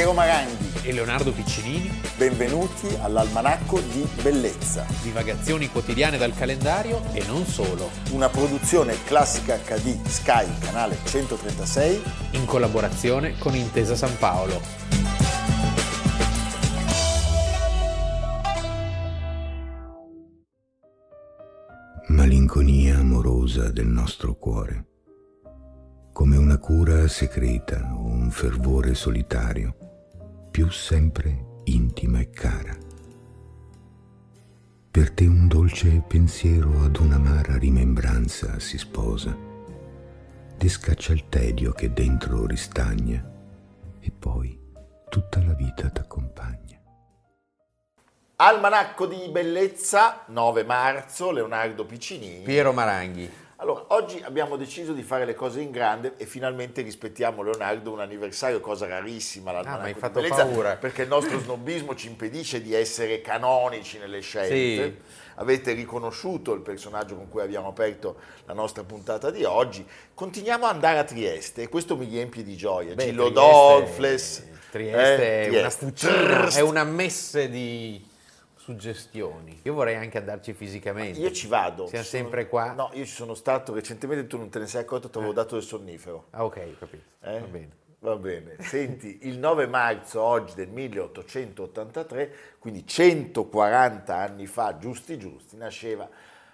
Piero Maranghi e Leonardo Piccinini. Benvenuti all'Almanacco di Bellezza. Divagazioni quotidiane dal calendario e non solo. Una produzione classica HD Sky, canale 136. In collaborazione con Intesa San Paolo. Malinconia amorosa del nostro cuore come una cura segreta o un fervore solitario, più sempre intima e cara. Per te un dolce pensiero ad un'amara rimembranza si sposa, ti scaccia il tedio che dentro ristagna e poi tutta la vita t'accompagna. Almanacco di bellezza, 9 marzo, Leonardo Piccinini. Piero Maranghi. Allora, oggi abbiamo deciso di fare le cose in grande e finalmente rispettiamo Leonardo un anniversario, cosa rarissima Ah, ma hai fatto bellezza, paura. perché il nostro snobismo ci impedisce di essere canonici nelle scelte. Sì. Avete riconosciuto il personaggio con cui abbiamo aperto la nostra puntata di oggi. Continuiamo ad andare a Trieste e questo mi riempie di gioia. Beh, Gillo Trieste- Dolfles. Trieste eh, è una Trieste. fucina, Trst. è una messe di suggestioni. Io vorrei anche andarci fisicamente. Io ci vado. Siamo Ci sono- sempre qua. No, io ci sono stato recentemente, tu non te ne sei accorto, ti avevo dato del sonnifero. Ah, ok, ho capito. Eh? Va bene. Va bene. Senti, il 9 marzo oggi del 1883, quindi 140 anni fa, giusti giusti, nasceva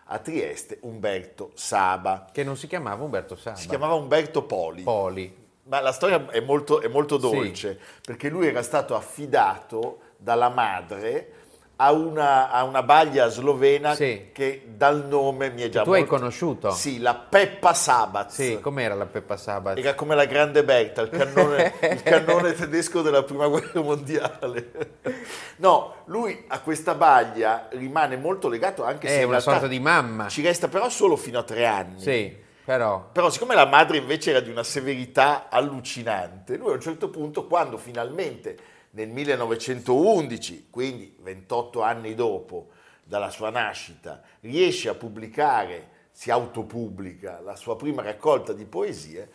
a Trieste Umberto Saba. Che non si chiamava Umberto Saba. Si chiamava Umberto Poli. Poli. Ma la storia è molto, è molto Sì. dolce, perché lui era stato affidato dalla madre a una, a una baglia slovena Sì. che dal nome mi è già Tu hai molto- conosciuto? Sì, la Peppa Sabat. Sì, com'era la Peppa Sabat? Era come la Grande Berta, il cannone, il cannone tedesco della prima guerra mondiale. No, lui a questa baglia rimane molto legato anche se È una sorta di mamma. ci resta però solo fino a tre anni. Sì, però... Però siccome la madre invece era di una severità allucinante, lui a un certo punto, quando finalmente nel 1911, quindi 28 anni dopo dalla sua nascita, riesce a pubblicare, si autopubblica la sua prima raccolta di poesie,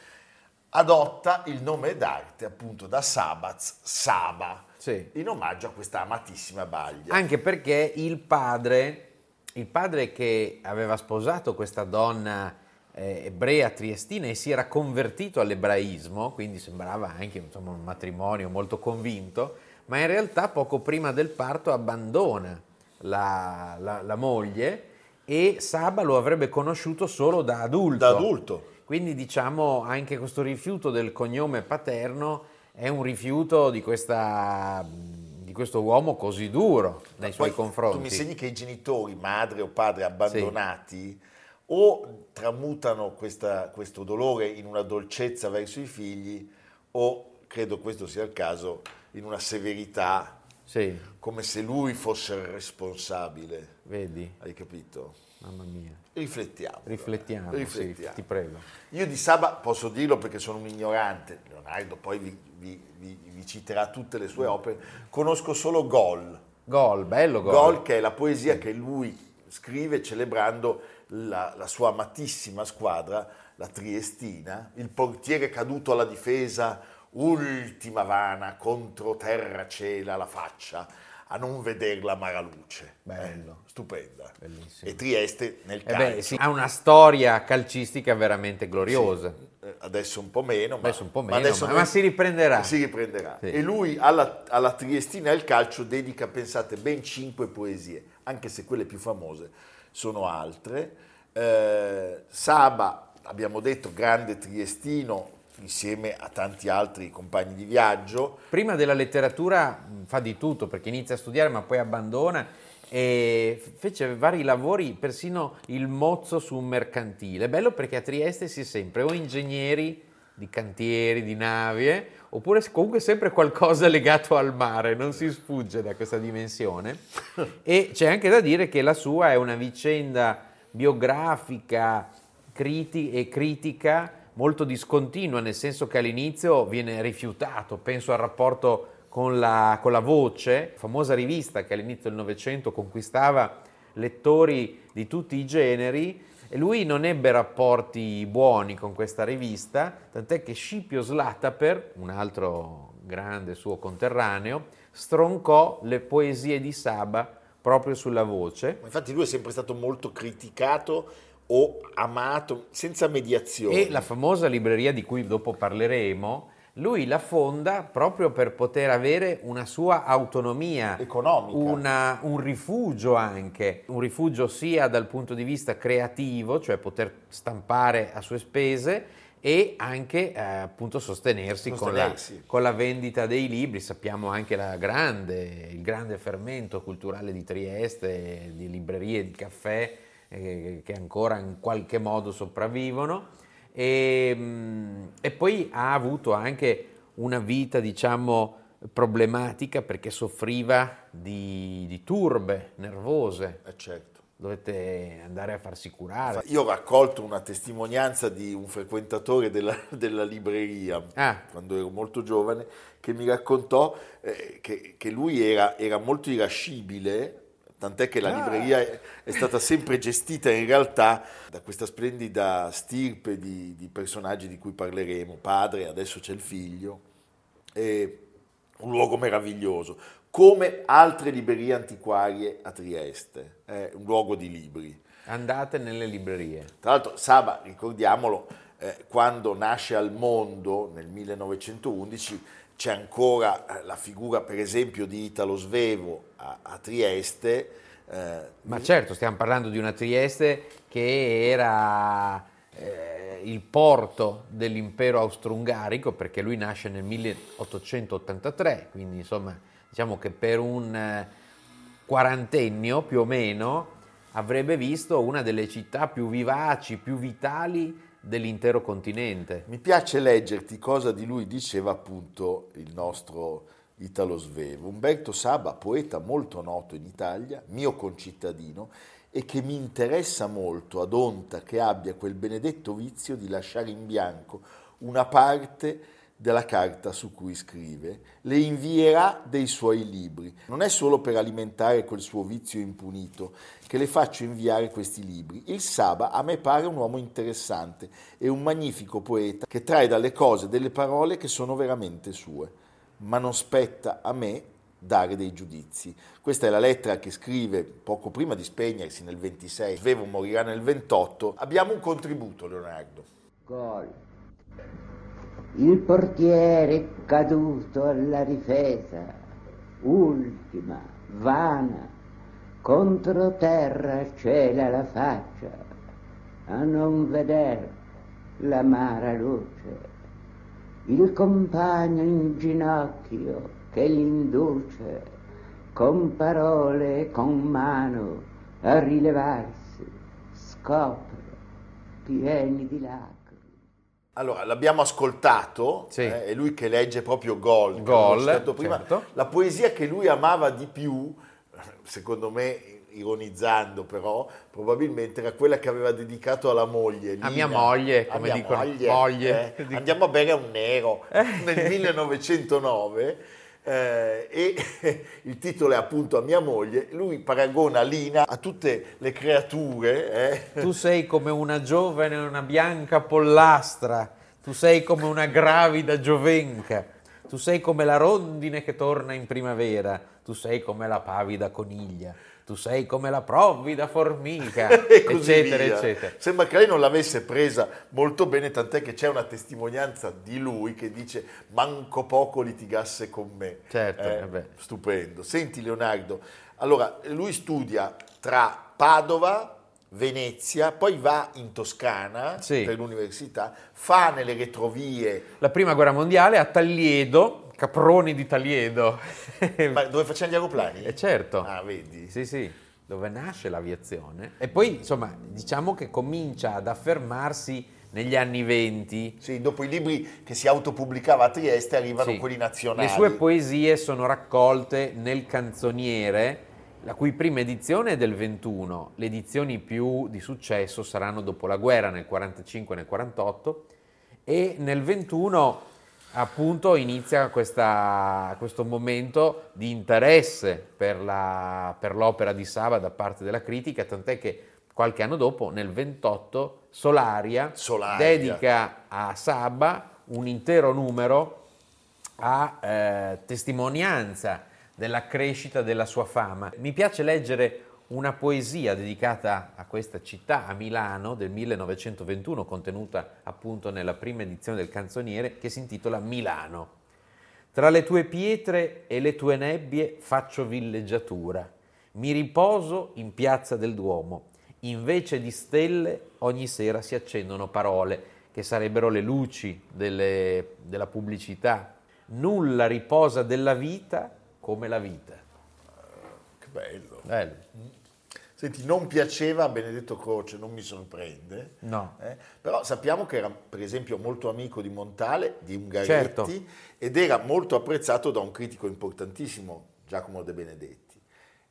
adotta il nome d'arte appunto da Sabaz, Saba, Sì. in omaggio a questa amatissima baglia. Anche perché il padre, il padre che aveva sposato questa donna eh, ebrea triestina e si era convertito all'ebraismo, quindi sembrava anche insomma, un matrimonio molto convinto, ma in realtà poco prima del parto abbandona la, la- la moglie e Saba lo avrebbe conosciuto solo da adulto. Da adulto. Quindi diciamo anche questo rifiuto del cognome paterno è un rifiuto di, questa, di questo uomo così duro nei suoi Poi confronti. Tu mi insegni che i genitori, madre o padre abbandonati, o tramutano questa- questo dolore in una dolcezza verso i figli, o credo questo sia il caso, in una severità, Sì, come se lui fosse il responsabile. vedi, Hai capito? mamma mia. Riflettiamo. Riflettiamo, Riflettiamo. sì, ti prego. Io di Saba posso dirlo perché sono un ignorante, Leonardo poi vi, vi- vi- vi citerà tutte le sue opere, conosco solo Gol. Gol, bello gol. Gol, che è la poesia che lui scrive celebrando la, la sua amatissima squadra, la Triestina, il portiere caduto alla difesa, ultima vana, contro terra cela la faccia, a non veder la mara luce. Bello. Eh, stupenda. Bellissimo. E Trieste nel Eh calcio. beh, sì, ha una storia calcistica veramente gloriosa. Eh, Adesso un po' meno, ma, Adesso un po' meno, adesso ma- noi- ma si riprenderà. Si riprenderà. Sì. E lui alla, alla Triestina e al calcio dedica, pensate, ben cinque poesie, anche se quelle più famose sono altre. Eh, Saba, abbiamo detto, grande triestino, insieme a tanti altri compagni di viaggio. Prima della letteratura mh, fa di tutto perché inizia a studiare ma poi abbandona e fece vari lavori, persino il mozzo su un mercantile. Bello perché a Trieste si è sempre o ingegneri di cantieri, di navi, eh, oppure comunque sempre qualcosa legato al mare, non si sfugge da questa dimensione. e c'è anche da dire che la sua è una vicenda biografica criti- e critica molto discontinua, nel senso che all'inizio viene rifiutato, penso al rapporto con la, con la Voce, famosa rivista che all'inizio del Novecento conquistava lettori di tutti i generi, e lui non ebbe rapporti buoni con questa rivista, tant'è che Scipio Slataper, un altro grande suo conterraneo, stroncò le poesie di Saba proprio sulla voce. Infatti lui è sempre stato molto criticato o amato senza mediazione. E la famosa libreria di cui dopo parleremo, lui la fonda proprio per poter avere una sua autonomia economica, una, un rifugio anche, un rifugio sia dal punto di vista creativo, cioè poter stampare a sue spese, e anche eh, appunto sostenersi, sostenersi. Con, la, con, la, vendita dei libri. Sappiamo anche grande, il grande fermento culturale di Trieste, di librerie, di caffè eh, che ancora in qualche modo sopravvivono. E, mm, e, poi ha avuto anche una vita, diciamo, problematica perché soffriva di, di turbe nervose. Eh certo dovete andare a farsi curare. Io ho raccolto una testimonianza di un frequentatore della, della libreria, ah. quando ero molto giovane, che mi raccontò eh, che, che, lui era, era, molto irascibile, tant'è che la ah. libreria è, è, stata sempre gestita in realtà da questa splendida stirpe di, di personaggi di cui parleremo, padre, adesso c'è il figlio, e un luogo meraviglioso come altre librerie antiquarie a Trieste, è un luogo di libri. Andate nelle librerie. Tra l'altro Saba, ricordiamolo, eh, quando nasce al mondo nel 1911 c'è ancora eh, la figura per esempio di Italo Svevo a, a Trieste. Eh, Ma certo, stiamo parlando di una Trieste che era eh, il porto dell'impero austro-ungarico perché lui nasce nel 1883, quindi insomma diciamo che per un eh, quarantennio più o meno avrebbe visto una delle città più vivaci, più vitali dell'intero continente. Mi piace leggerti cosa di lui diceva appunto il nostro Italo Svevo. Umberto Saba, poeta molto noto in Italia, mio concittadino, e che mi interessa molto ad onta che abbia quel benedetto vizio di lasciare in bianco una parte della carta su cui scrive, le invierà dei suoi libri. Non è solo per alimentare quel suo vizio impunito che le faccio inviare questi libri. Il Saba a me pare un uomo interessante e un magnifico poeta che trae dalle cose delle parole che sono veramente sue. Ma non spetta a me dare dei giudizi. Questa è la lettera che scrive poco prima di spegnersi nel 26, Svevo morirà nel 28. Abbiamo un contributo, Leonardo. Gol il portiere caduto alla difesa, ultima, vana, contro terra cela la faccia, a non veder l'amara luce, il compagno in ginocchio che l'induce con parole e con mano a rilevarsi, scopre pieni di lacrime allora, l'abbiamo ascoltato, sì. eh, è lui che legge proprio Gol, Gol prima. Certo. La poesia che lui amava di più, secondo me ironizzando però, probabilmente era quella che aveva dedicato alla moglie. Nina, a mia moglie, come dicono. Moglie, moglie. Eh, andiamo a bere a un nero nel 1909 eh, e il titolo è appunto a mia moglie, lui paragona Lina a tutte le creature. Eh. Tu sei come una giovane, una bianca pollastra, tu sei come una gravida giovenca, tu sei come la rondine che torna in primavera, tu sei come la pavida coniglia tu sei come la provvida formica, eccetera, via. eccetera. Sembra che lei non l'avesse presa molto bene, tant'è che c'è una testimonianza di lui che dice manco poco litigasse con me. Certo, eh, stupendo. Senti Leonardo, allora lui studia tra Padova, Venezia, poi va in Toscana sì. per l'università, fa nelle retrovie... La prima guerra mondiale a Tagliedo, Caproni di Taliedo. Ma dove facciamo gli aeroplani? Eh certo. Ah, vedi? Sì, sì, dove nasce l'aviazione. E poi, insomma, diciamo che comincia ad affermarsi negli anni venti. Sì, dopo i libri che si autopubblicava a Trieste arrivano sì. quelli nazionali. Le sue poesie sono raccolte nel canzoniere, la cui prima edizione è del 21. Le edizioni più di successo saranno dopo la guerra, nel 45 e nel 48. E nel 21 appunto inizia questa, questo momento di interesse per, la, per, l'opera di Saba da parte della critica, tant'è che qualche anno dopo, nel 28, Solaria, Solaria. dedica a Saba un intero numero a eh, testimonianza della crescita della sua fama. Mi piace leggere una poesia dedicata a questa città, a Milano, del 1921, contenuta appunto nella prima edizione del canzoniere, che si intitola Milano. Tra le tue pietre e le tue nebbie faccio villeggiatura, mi riposo in piazza del Duomo, invece di stelle ogni sera si accendono parole, che sarebbero le luci delle, della pubblicità. Nulla riposa della vita come la vita. Che bello. Bello. Senti, non piaceva a Benedetto Croce, non mi sorprende. No. eh, Però sappiamo che era, per esempio, molto amico di Montale, di Ungaretti, Certo. ed era molto apprezzato da un critico importantissimo, Giacomo De Benedetti.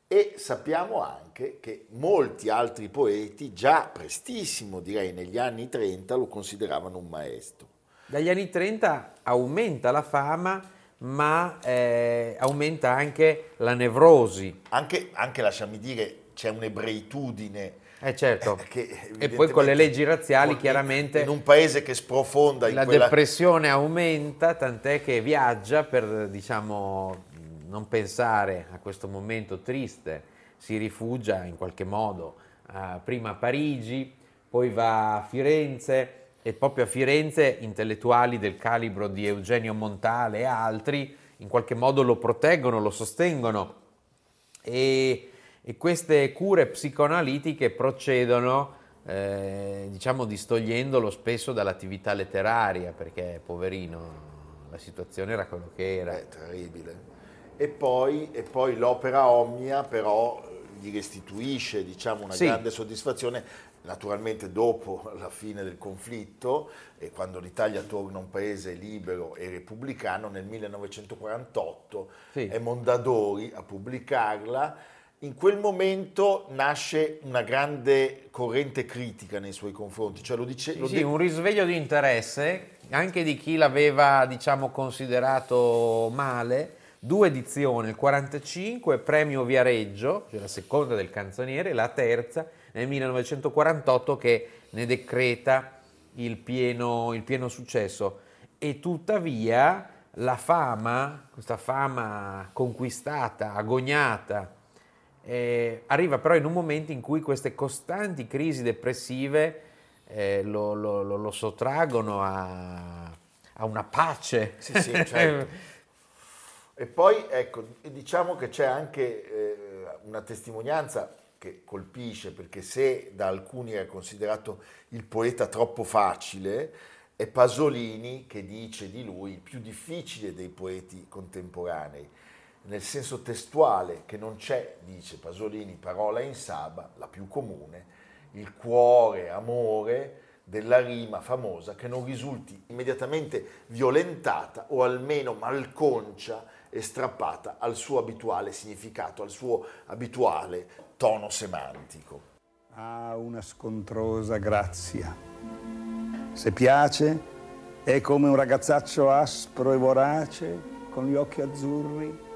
E sappiamo anche che molti altri poeti, già prestissimo direi negli anni 30, lo consideravano un maestro. Dagli anni 30 aumenta la fama, ma eh, aumenta anche la nevrosi. Anche, anche lasciami dire, c'è un'ebreitudine Eh certo. eh, che e poi con le leggi razziali chiaramente in un paese che sprofonda in la quella... depressione aumenta, tant'è che viaggia per, diciamo, non pensare a questo momento triste, si rifugia in qualche modo eh, prima a Parigi, poi va a Firenze e proprio a Firenze intellettuali del calibro di Eugenio Montale e altri in qualche modo lo proteggono, lo sostengono e, e queste cure psicoanalitiche procedono eh, diciamo distogliendolo spesso dall'attività letteraria perché poverino la situazione era quello che era. È terribile. E poi, e poi l'opera Omnia però gli restituisce diciamo, una Sì. grande soddisfazione, naturalmente dopo la fine del conflitto e quando l'Italia torna un paese libero e repubblicano, nel 1948 Sì. è Mondadori a pubblicarla. In quel momento nasce una grande corrente critica nei suoi confronti, cioè lo dice, lo Sì, de- un risveglio di interesse anche di chi l'aveva diciamo considerato male. Due edizioni, il 45 premio Viareggio, cioè la seconda del canzoniere, la terza nel 1948 che ne decreta il pieno, il pieno successo. E tuttavia la fama, questa fama conquistata, agognata, eh, arriva però in un momento in cui queste costanti crisi depressive eh, lo, lo- lo- lo sottraggono a, a una pace. Sì, sì, certo. E poi ecco, diciamo che c'è anche eh, una testimonianza che colpisce, perché se da alcuni era considerato il poeta troppo facile, è Pasolini che dice di lui il più difficile dei poeti contemporanei, nel senso testuale che non c'è, dice Pasolini, parola in saba, la più comune, il cuore, amore della rima famosa che non risulti immediatamente violentata o almeno malconcia e strappata al suo abituale significato, al suo abituale tono semantico. Ha una scontrosa grazia. Se piace, è come un ragazzaccio aspro e vorace, con gli occhi azzurri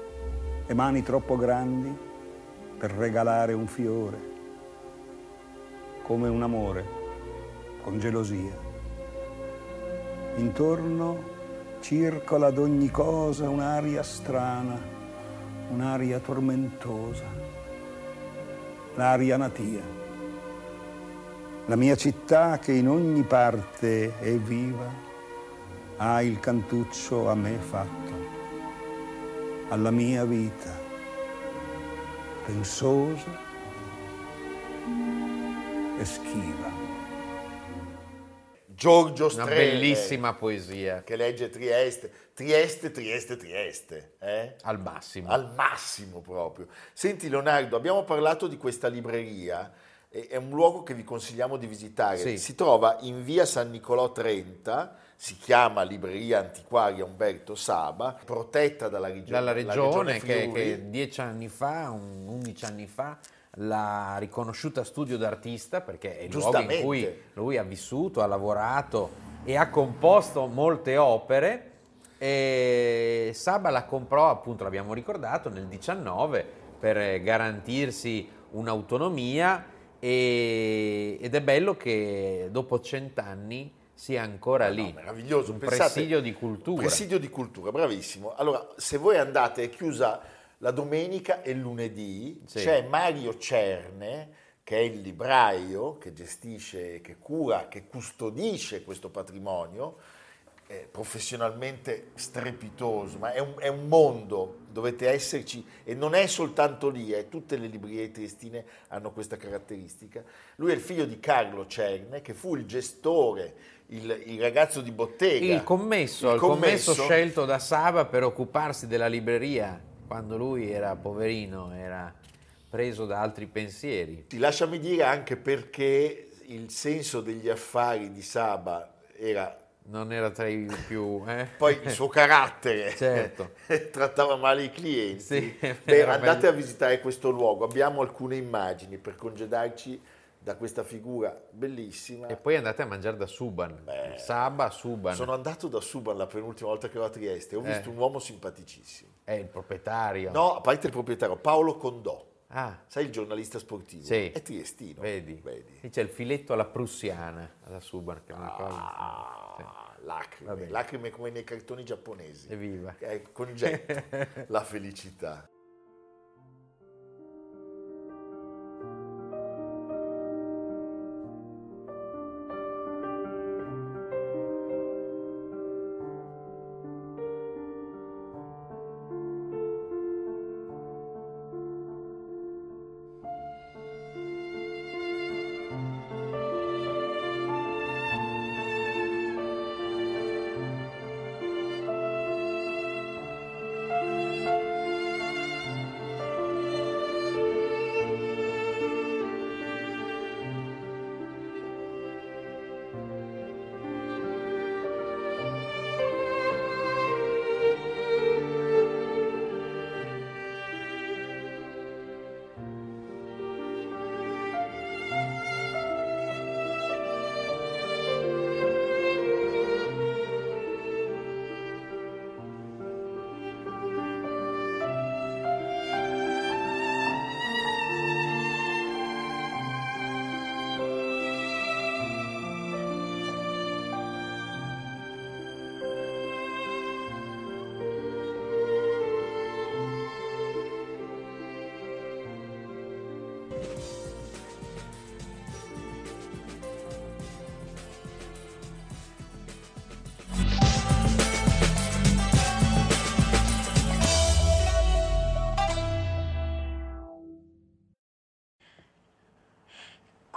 e mani troppo grandi per regalare un fiore. Come un amore, con gelosia. Intorno circola ad ogni cosa un'aria strana, un'aria tormentosa, l'aria natia. La mia città che in ogni parte è viva ha il cantuccio a me fatto, alla mia vita, pensosa e schiva. Giorgio Una Strehler, bellissima poesia, che legge Trieste, Trieste, Trieste, Trieste, eh? al massimo. al massimo proprio. Senti Leonardo, abbiamo parlato di questa libreria, è un luogo che vi consigliamo di visitare. Sì. Si trova in via San Nicolò 30, si chiama Libreria Antiquaria Umberto Saba, protetta dalla, regio- dalla la regione che, che dieci anni fa, un- 11 anni fa, l'ha riconosciuta studio d'artista perché è il luogo in cui lui ha vissuto, ha lavorato e ha composto molte opere. E Saba la comprò, appunto, l'abbiamo ricordato, nel 19 per garantirsi un'autonomia e- ed è bello che dopo cent'anni sia ancora lì. No, meraviglioso. Un Pensate, presidio di cultura. Presidio di cultura, bravissimo. Allora, se voi andate, è chiusa la domenica e il lunedì, Sì. c'è Mario Cerne, che è il libraio che gestisce, che cura, che custodisce questo patrimonio, è professionalmente strepitoso, ma è un, è un mondo, dovete esserci e non è soltanto lì, eh, tutte le librerie triestine hanno questa caratteristica. Lui è il figlio di Carlo Cerne, che fu il gestore, il, il ragazzo di bottega. Il commesso, il commesso scelto da Saba per occuparsi della libreria quando lui era poverino, era preso da altri pensieri. Ti lasciami dire anche perché il senso degli affari di Saba era Non era tra i più... eh? poi il suo carattere Certo. trattava male i clienti. Sì, Beh, andate bello. a visitare questo luogo, abbiamo alcune immagini per congedarci da questa figura bellissima. E poi andate a mangiare da Suban. Beh. Saba, Suban. Sono andato da Suban la penultima volta che ero a Trieste, ho Eh. visto un uomo simpaticissimo. È il proprietario. No, a parte il proprietario, Paolo Condò. Ah, Sai il giornalista sportivo? Sì. È triestino. vedi. Vedi. Lì c'è il filetto alla prussiana, alla Suban, che è una cosa... Ah, lacrime, Va bene. lacrime come nei cartoni giapponesi. Evviva. Eh, concetto, la felicità.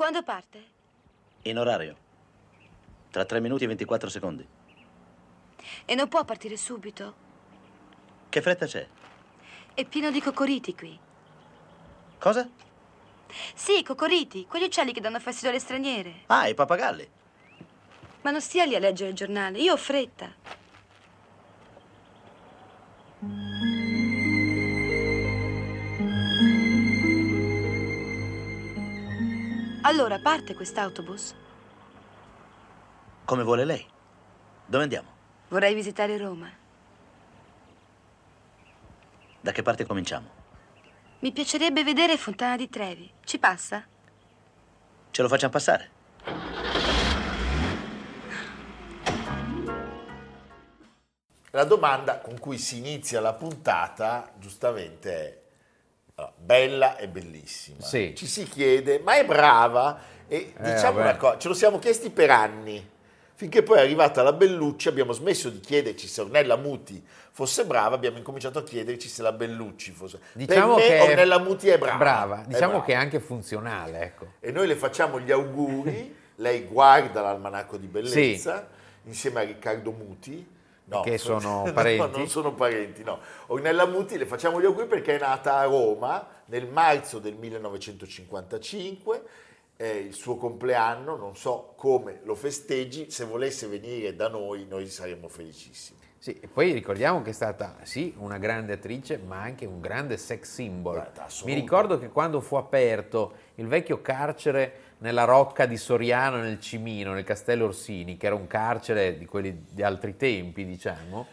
Quando parte? In orario. Tra 3 minuti e 24 secondi. E non può partire subito? Che fretta c'è? È pieno di cocoriti qui. Cosa? Sì, cocoriti, quegli uccelli che danno fastidio alle straniere. Ah, i pappagalli. Ma non stia lì a leggere il giornale, io ho fretta. Allora, parte quest'autobus? Come vuole lei. Dove andiamo? Vorrei visitare Roma. Da che parte cominciamo? Mi piacerebbe vedere Fontana di Trevi. Ci passa? Ce lo facciamo passare? La domanda con cui si inizia la puntata, giustamente, è bella e bellissima. Sì. Ci si chiede, ma è brava? E diciamo vabbè. una cosa, ce lo siamo chiesti per anni. Finché poi è arrivata la Bellucci, abbiamo smesso di chiederci se Ornella Muti fosse brava, abbiamo incominciato a chiederci se la Bellucci fosse. Diciamo per me che Ornella Muti è brava. è Diciamo brava. che è anche funzionale, ecco. E noi le facciamo gli auguri, lei guarda l'almanacco di bellezza insieme a Riccardo Muti. No, Che no, sono no, parenti? non sono parenti, no. Ornella Muti le facciamo gli auguri perché è nata a Roma nel marzo del 1955, è il suo compleanno, non so come lo festeggi, se volesse venire da noi noi saremmo felicissimi. Sì, e poi ricordiamo che è stata sì una grande attrice, ma anche un grande sex symbol. Mi ricordo che quando fu aperto il vecchio carcere nella rocca di Soriano nel Cimino, nel Castello Orsini, che era un carcere di quelli di altri tempi, diciamo,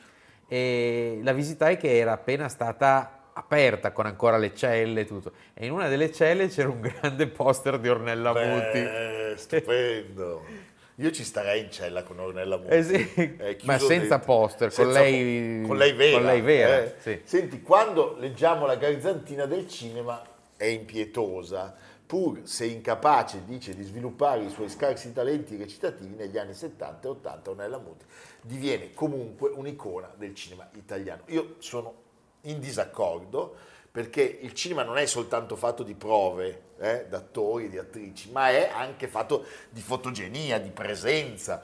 e la visitai che era appena stata aperta con ancora le celle e tutto. E in una delle celle c'era un grande poster di Ornella Muti. Beh, stupendo. Io ci starei in cella con Ornella Muti. Eh sì, eh, ma senza dentro. poster, con Senza lei- po- con lei vera. con lei vera, eh. sì. Senti, quando leggiamo la garzantina del cinema è impietosa, pur se incapace, dice, di sviluppare i suoi scarsi talenti recitativi negli anni 70 e 80, Ornella Muti diviene comunque un'icona del cinema italiano. Io sono in disaccordo perché il cinema non è soltanto fatto di prove eh, d'attori, di attrici, ma è anche fatto di fotogenia, di presenza.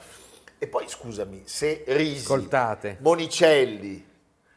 E poi scusami, se Risi, Ascoltate. Monicelli,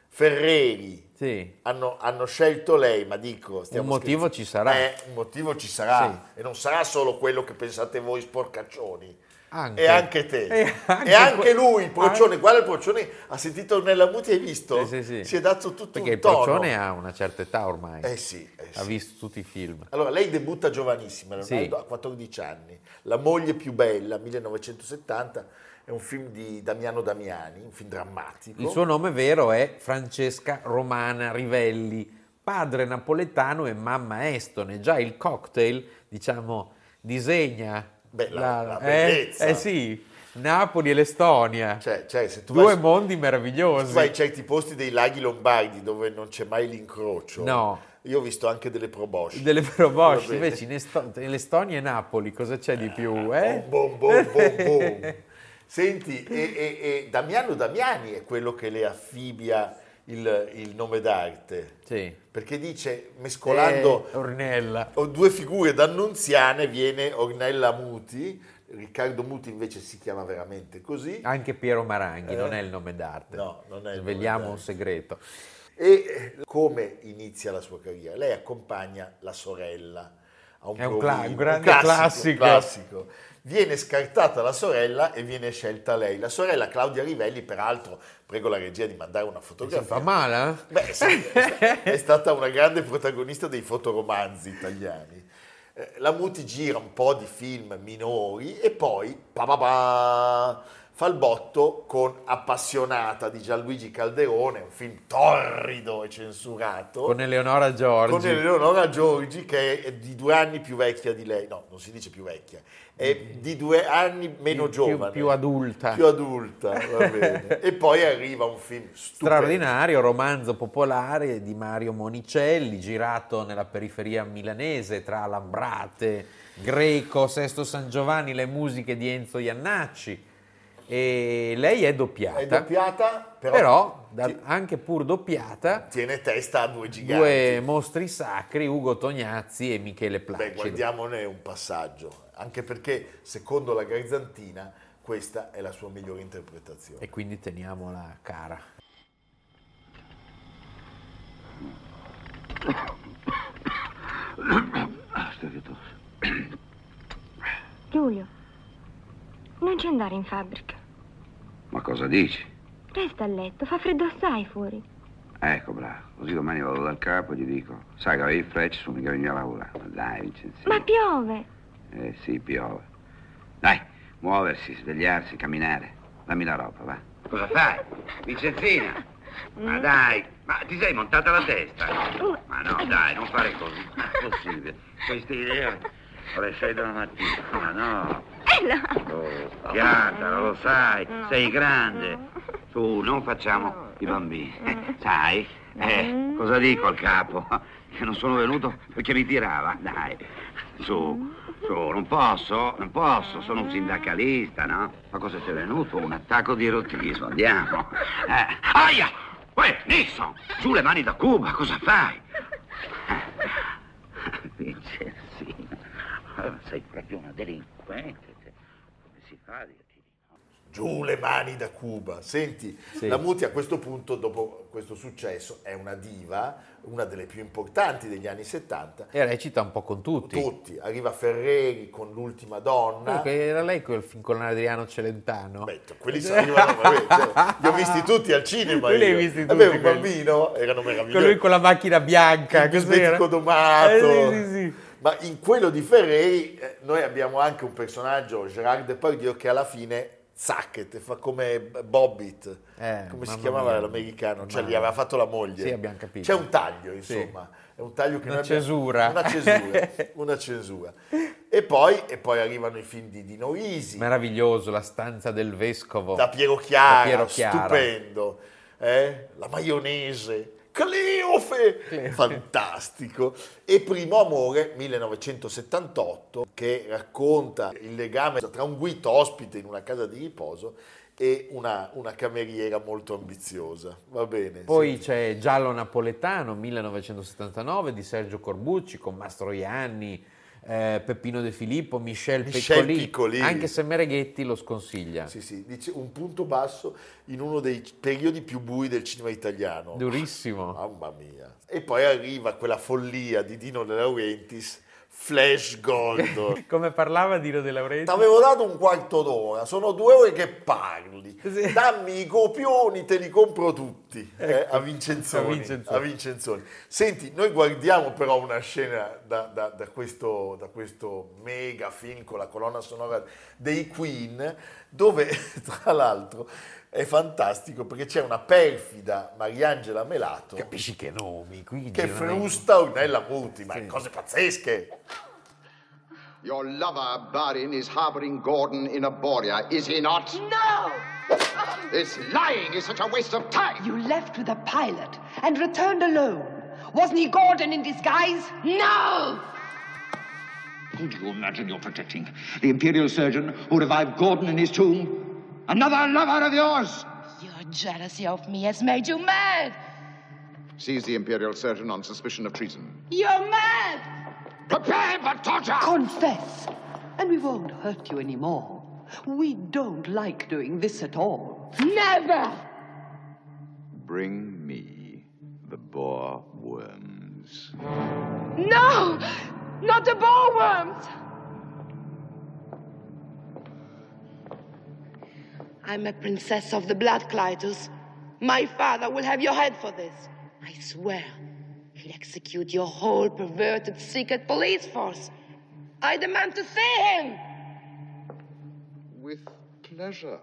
Ferreri Sì. hanno, hanno scelto lei, ma dico, stiamo Un motivo scherzando. ci sarà. Eh, un motivo ci sarà e non sarà solo quello che pensate voi sporcaccioni. Anche. E anche te. E E anche anche, que- lui, il procione. anche- Guarda il procione, ha sentito Ornella Muti, hai visto? Sì, sì, sì. Si è dato tutto Perché un il tono. Procione ha una certa età ormai. Eh sì, eh Ha sì. visto tutti i film. Allora, lei debutta giovanissima. Leonardo, a 14 anni. La moglie più bella, 1970, è un film di Damiano Damiani, un film drammatico. Il suo nome vero è Francesca Romana Rivelli, padre napoletano e mamma estone. Già il cocktail, diciamo, disegna Beh, la- la eh, bellezza. eh sì, Napoli e l'Estonia. Cioè, cioè, se tu Due vai, mondi meravigliosi. vai certi posti dei laghi lombardi dove non c'è mai l'incrocio. No. Io ho visto anche delle probosci. Delle probosci, Va bene. invece in, Esto- in Estonia e Napoli cosa c'è di più? Eh? Bom, bom, bom, bom, bom. Senti, e, e- e Damiano Damiani è quello che le affibia il, il nome d'arte. Sì. Perché dice, mescolando Eh, Ornella. due figure d'annunziane, viene Ornella Muti, Riccardo Muti invece si chiama veramente così. Anche Piero Maranghi, Eh. non è il nome d'arte. No, non è Sveliamo un segreto. E eh, come inizia la sua carriera? Lei accompagna la sorella a un, È un cla- un grande classico. classico. Viene scartata la sorella e viene scelta lei. La sorella Claudia Rivelli, peraltro, prego la regia di mandare una fotografia. fa male? eh? Beh, sì, è è stata una grande protagonista dei fotoromanzi italiani. Eh, La Muti gira un po' di film minori e poi pa pa pa, fa il botto con Appassionata di Gianluigi Calderone, un film torrido e censurato. Con Eleonora Giorgi. Con Eleonora Giorgi che è di due anni più vecchia di lei, no, non si dice più vecchia, è di due anni meno Più- giovane. più adulta. Più adulta, va bene. e poi arriva un film stupendo. Straordinario romanzo popolare di Mario Monicelli, girato nella periferia milanese tra Lambrate, Greco, Sesto San Giovanni, le musiche di Enzo Iannacci. E lei è doppiata, È doppiata, però, però da- ti- anche pur doppiata, tiene testa a due giganti. due mostri sacri, Ugo Tognazzi e Michele Beh, Placido. guardiamone un passaggio, anche perché secondo la Garzantina questa è la sua migliore interpretazione. E quindi teniamola cara. Giulio, non ci andare in fabbrica. Ma cosa dici? Resta a letto, fa freddo assai fuori. Ecco, bravo. Così domani vado dal capo e gli dico, sai che avevi il freccio, sono mica venuto a lavorare. Ma dai, Vincenzino. Ma piove. Eh sì, piove. Dai, muoversi, svegliarsi, camminare. Dammi la roba, va. Cosa fai? Vincenzina! Ma dai, ma ti sei montata la testa? Ma no, dai, non fare così. Ma è possibile. Queste idee alle sei della mattina. Ma no. Oh, piantala, lo sai, sei grande. Tu, non facciamo i bambini. Sai, eh, cosa dico al capo? Che non sono venuto perché mi tirava. Dai, su, su, non posso, non posso, sono un sindacalista, no? Ma cosa sei venuto? Un attacco di erotismo, andiamo. Eh, aia! Uè, Nixon, su le mani da Cuba, cosa fai? Eh, ma sei proprio una delinquente. A dirti? Giù le mani da Cuba. Senti, Sì. la Muti a questo punto, dopo questo successo, è una diva, una delle più importanti degli anni 70. E recita un po' con tutti. Tutti. Arriva Ferreri con l'ultima donna. Perché era lei quel film con Adriano Celentano. Beh, quelli sono arrivano, vabbè, cioè, li ho visti tutti al cinema. Li hai visti tutti un quelli. bambino, erano Con meravigliosi. lui con la macchina bianca. il cos'era? bisbetico domato. Eh, sì, sì, sì. Ma in quello di Ferreri eh, noi abbiamo anche un personaggio, Gerard Depardieu, che alla fine Zacket fa come Bobbit. Eh, come si chiamava mia. l'americano? Cioè gli aveva fatto la moglie. Sì, abbiamo capito. C'è un taglio, insomma. È un taglio che Una noi abbiamo- cesura. Una cesura. una cesura. E poi, e poi arrivano i film di Dino Risi, Meraviglioso, La stanza del vescovo. da Piero Chiara, Da Piero Chiara. stupendo. eh? La maionese, Cleofe, Cleofe. fantastico. E Primo Amore, 1978, che racconta il legame tra un guito ospite in una casa di riposo e una, una cameriera molto ambiziosa. Va bene. Poi sì. c'è Giallo Napoletano 1979 di Sergio Corbucci con Mastroianni, eh, Peppino De Filippo, Michel, Michel Piccoli, Piccoli. anche se Mereghetti lo sconsiglia. Sì, sì, dice un punto basso in uno dei periodi più bui del cinema italiano. Durissimo. Mamma mia. E poi arriva quella follia di Dino De Laurentiis, Flash Gordon. Come parlava Dino De Laurenti? Ti avevo dato un quarto d'ora, sono due ore che parli. Sì. Dammi i copioni, te li compro tutti. eh, Ecco, a, Vincenzoni, a Vincenzoni. a Vincenzoni. Senti, noi guardiamo però una scena da, da- da questo, da questo mega film con la colonna sonora dei Queen, dove tra l'altro è fantastico perché c'è una perfida Mariangela Melato Capisci che nomi qui che frusta Ornella Muti, ma Sì. cose pazzesche. Your lover, Barin, is harboring Gordon in Aboria, is he not? No! This lying is such a waste of time. You left with a pilot and returned alone. Wasn't he Gordon in disguise? No! Who do you imagine you're protecting? The Imperial surgeon who revived Gordon in his tomb? Another lover of yours? Your jealousy of me has made you mad! Seize the Imperial surgeon on suspicion of treason. You're mad! Prepare him for torture! Confess, and we won't hurt you anymore. We don't like doing this at all. Never! Bring me the boar worms. No! Not the ballworms! I'm a princess of the blood, Clytus. My father will have your head for this. I swear. He'll execute your whole perverted secret police force. I demand to see him! With pleasure.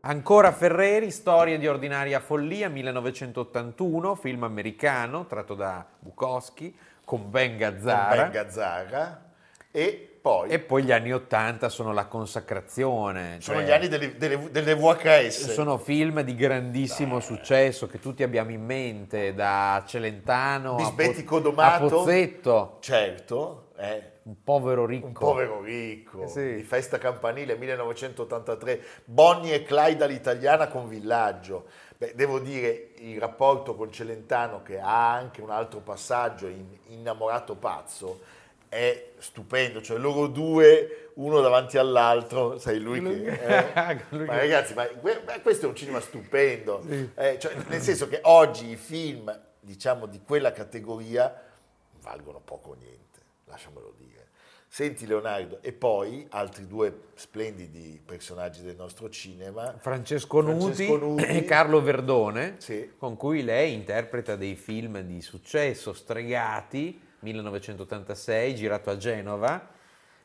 Ancora Ferreri, Storie di ordinaria follia, 1981, film americano tratto da Bukowski con Ben Gazzara. Ben Gazzara. E poi E poi gli anni 80 sono la consacrazione. sono cioè gli anni delle, delle- delle VHS. Sono film di grandissimo successo che tutti abbiamo in mente, da Celentano a, Bisbetti Po- Codomato. a Pozzetto, Certo, è un povero ricco. un povero ricco, Eh sì. di Festa Campanile 1983, Bonnie e Clyde all'italiana con Villaggio. Beh, devo dire, il rapporto con Celentano, che ha anche un altro passaggio in Innamorato Pazzo, è stupendo, cioè loro due, uno davanti all'altro, sai lui che... eh, ma ragazzi, ma que- ma questo è un cinema stupendo, Eh, cioè, nel senso che oggi i film, diciamo, di quella categoria valgono poco o niente, lasciamelo dire. Senti Leonardo, e poi altri due splendidi personaggi del nostro cinema, Francesco Nuti, Francesco Nuti. e Carlo Verdone, Sì. con cui lei interpreta dei film di successo, Stregati, 1986, girato a Genova,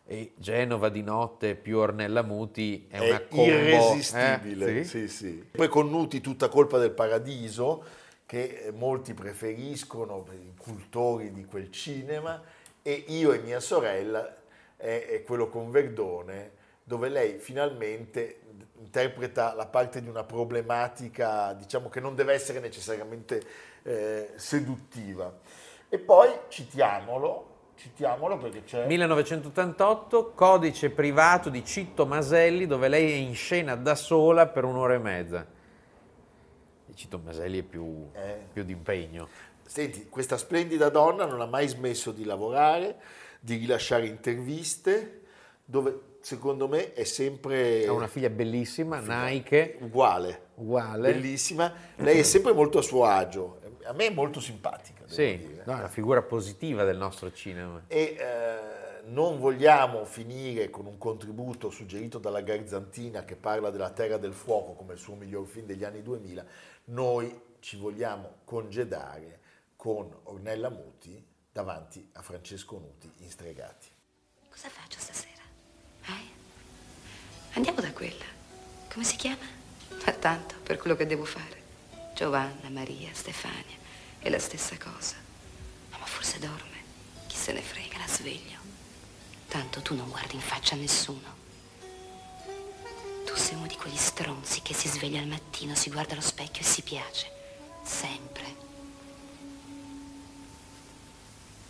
e Genova di notte più Ornella Muti è, una è combo... irresistibile. eh? sì, sì. Poi con Nuti tutta colpa del paradiso, che eh, molti preferiscono, i cultori di quel cinema, e io e mia sorella è, è quello con Verdone, dove lei finalmente interpreta la parte di una problematica, diciamo che non deve essere necessariamente eh, seduttiva. E poi citiamolo, citiamolo perché c'è... 1988, codice privato di Citto Maselli, dove lei è in scena da sola per un'ora e mezza. E Citto Maselli è più, Eh. più d'impegno. Senti, questa splendida donna non ha mai smesso di lavorare, di rilasciare interviste, dove secondo me è sempre Ha una figlia bellissima, Nike, uguale, uguale. bellissima. Lei è sempre molto a suo agio. A me è molto simpatica. devo Sì, dire. no, è una figura positiva del nostro cinema. E eh, non vogliamo finire con un contributo suggerito dalla Garzantina che parla della Terra del Fuoco come il suo miglior film degli anni 2000. Noi ci vogliamo congedare con Ornella Muti davanti a Francesco Nuti in Stregati. Cosa faccio? Andiamo da quella. Come si chiama? Ma tanto, per quello che devo fare. Giovanna, Maria, Stefania. È la stessa cosa. Ma forse dorme. Chissà. se ne frega, la sveglio. Tanto tu non guardi in faccia a nessuno. Tu sei uno di quegli stronzi che si sveglia al mattino, si guarda allo specchio e si piace. Sempre.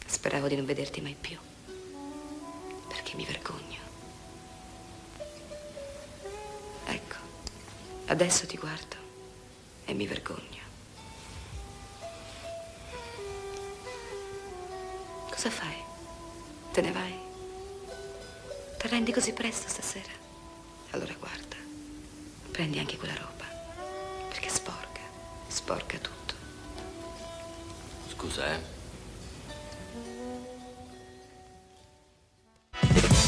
Speravo di non vederti mai più. Perché mi vergogno. Adesso ti guardo e mi vergogno. Cosa fai? Te ne vai? Ti rendi così presto stasera? Allora guarda, prendi anche quella roba, perché sporca, sporca tutto. Scusa, eh.